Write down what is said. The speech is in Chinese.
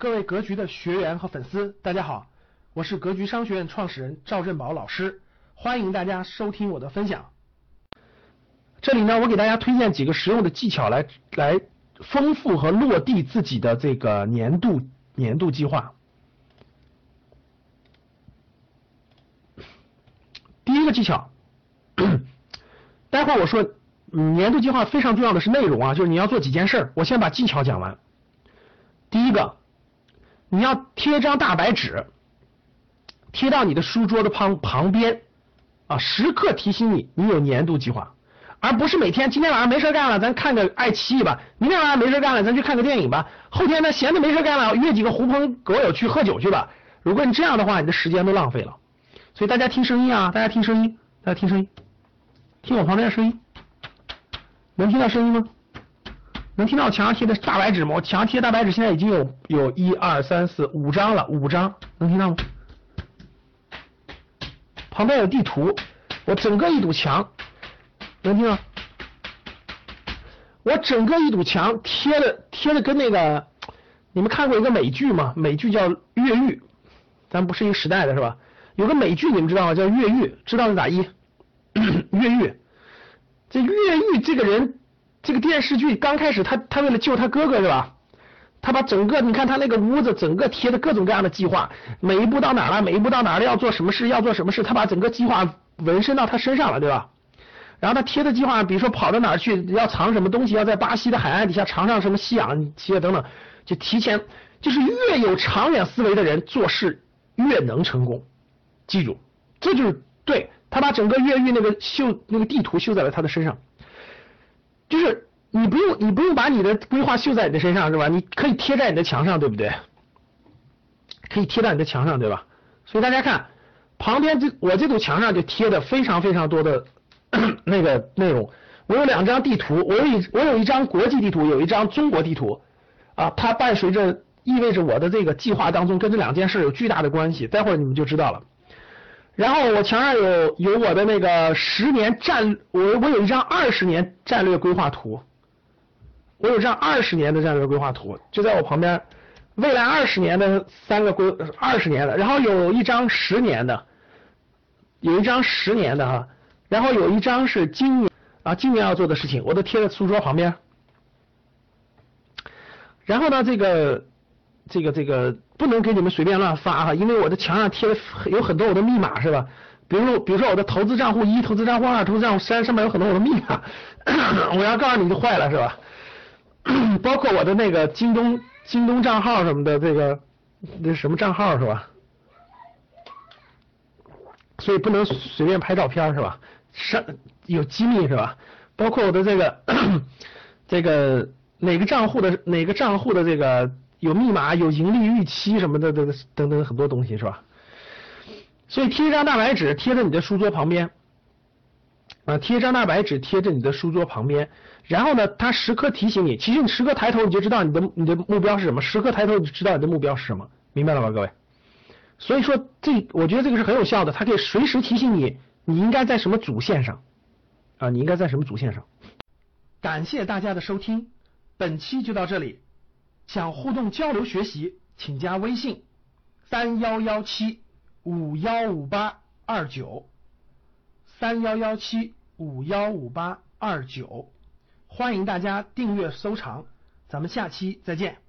各位格局的学员和粉丝，大家好，我是格局商学院创始人赵振宝老师，欢迎大家收听我的分享。这里呢，我给大家推荐几个实用的技巧来来丰富和落地自己的这个年度年度计划。第一个技巧，待会儿我说年度计划非常重要的是内容啊，就是你要做几件事儿，我先把技巧讲完。第一个，你要贴张大白纸，贴到你的书桌的旁旁边啊，时刻提醒你你有年度计划。而不是每天今天晚上没事干了，咱看个爱奇艺吧；明天晚上没事干了，咱去看个电影吧；后天呢闲的没事干了，约几个狐朋狗友去喝酒去吧。如果你这样的话，你的时间都浪费了。所以大家听声音啊，大家听声音，大家听声音，听我旁边的声音，能听到声音吗？能听到墙上贴的大白纸吗？我墙上贴大白纸现在已经有有一二三四五张了，五张，能听到吗？旁边有地图，我整个一堵墙。能听到？我整个一堵墙贴的贴的跟那个，你们看过一个美剧吗？美剧叫《越狱》，咱不是一个时代的是吧？有个美剧你们知道吗？叫《越狱》，知道的打一？越狱，这越狱这个人，这个电视剧刚开始他他为了救他哥哥是吧？他把整个你看他那个屋子整个贴的各种各样的计划，每一步到哪了？每一步到哪了？要做什么事？要做什么事？他把整个计划纹身到他身上了，对吧？然后他贴的计划，比如说跑到哪儿去，要藏什么东西，要在巴西的海岸底下藏上什么吸氧气啊等等，就提前，就是越有长远思维的人做事越能成功。记住，这就是对他把整个越狱那个绣那个地图绣在了他的身上，就是你不用你不用把你的规划绣在你的身上是吧？你可以贴在你的墙上，对不对？可以贴在你的墙上，对吧？所以大家看旁边这我这堵墙上就贴的非常非常多的。那个内容，我有两张地图，我有一我有一张国际地图，有一张中国地图，啊，它伴随着意味着我的这个计划当中跟这两件事有巨大的关系，待会儿你们就知道了。然后我墙上有有我的那个十年战，我我有一张二十年战略规划图，我有张二十年的战略规划图，就在我旁边，未来二十年的三个规二十年的，然后有一张十年的，有一张十年的哈。然后有一张是今年啊，今年要做的事情，我都贴在书桌旁边。然后呢，这个这个这个不能给你们随便乱发哈，因为我的墙上贴的有很多我的密码是吧？比如比如说我的投资账户一、投资账户二、投资账户三上面有很多我的密码，我要告诉你就坏了是吧？包括我的那个京东京东账号什么的，这个那什么账号是吧？所以不能随便拍照片是吧？上有机密是吧？包括我的这个 这个哪个账户的哪个账户的这个有密码、有盈利预期什么的等等等很多东西是吧？所以贴一张大白纸贴在你的书桌旁边啊，贴一张大白纸贴在你的书桌旁边，然后呢，它时刻提醒你，其实你时刻抬头你就知道你的你的目标是什么，时刻抬头你就知道你的目标是什么，明白了吧，各位？所以说这我觉得这个是很有效的，它可以随时提醒你。你应该在什么主线上啊？你应该在什么主线上？感谢大家的收听，本期就到这里。想互动交流学习，请加微信三幺幺七五幺五八二九三幺幺七五幺五八二九，欢迎大家订阅收藏，咱们下期再见。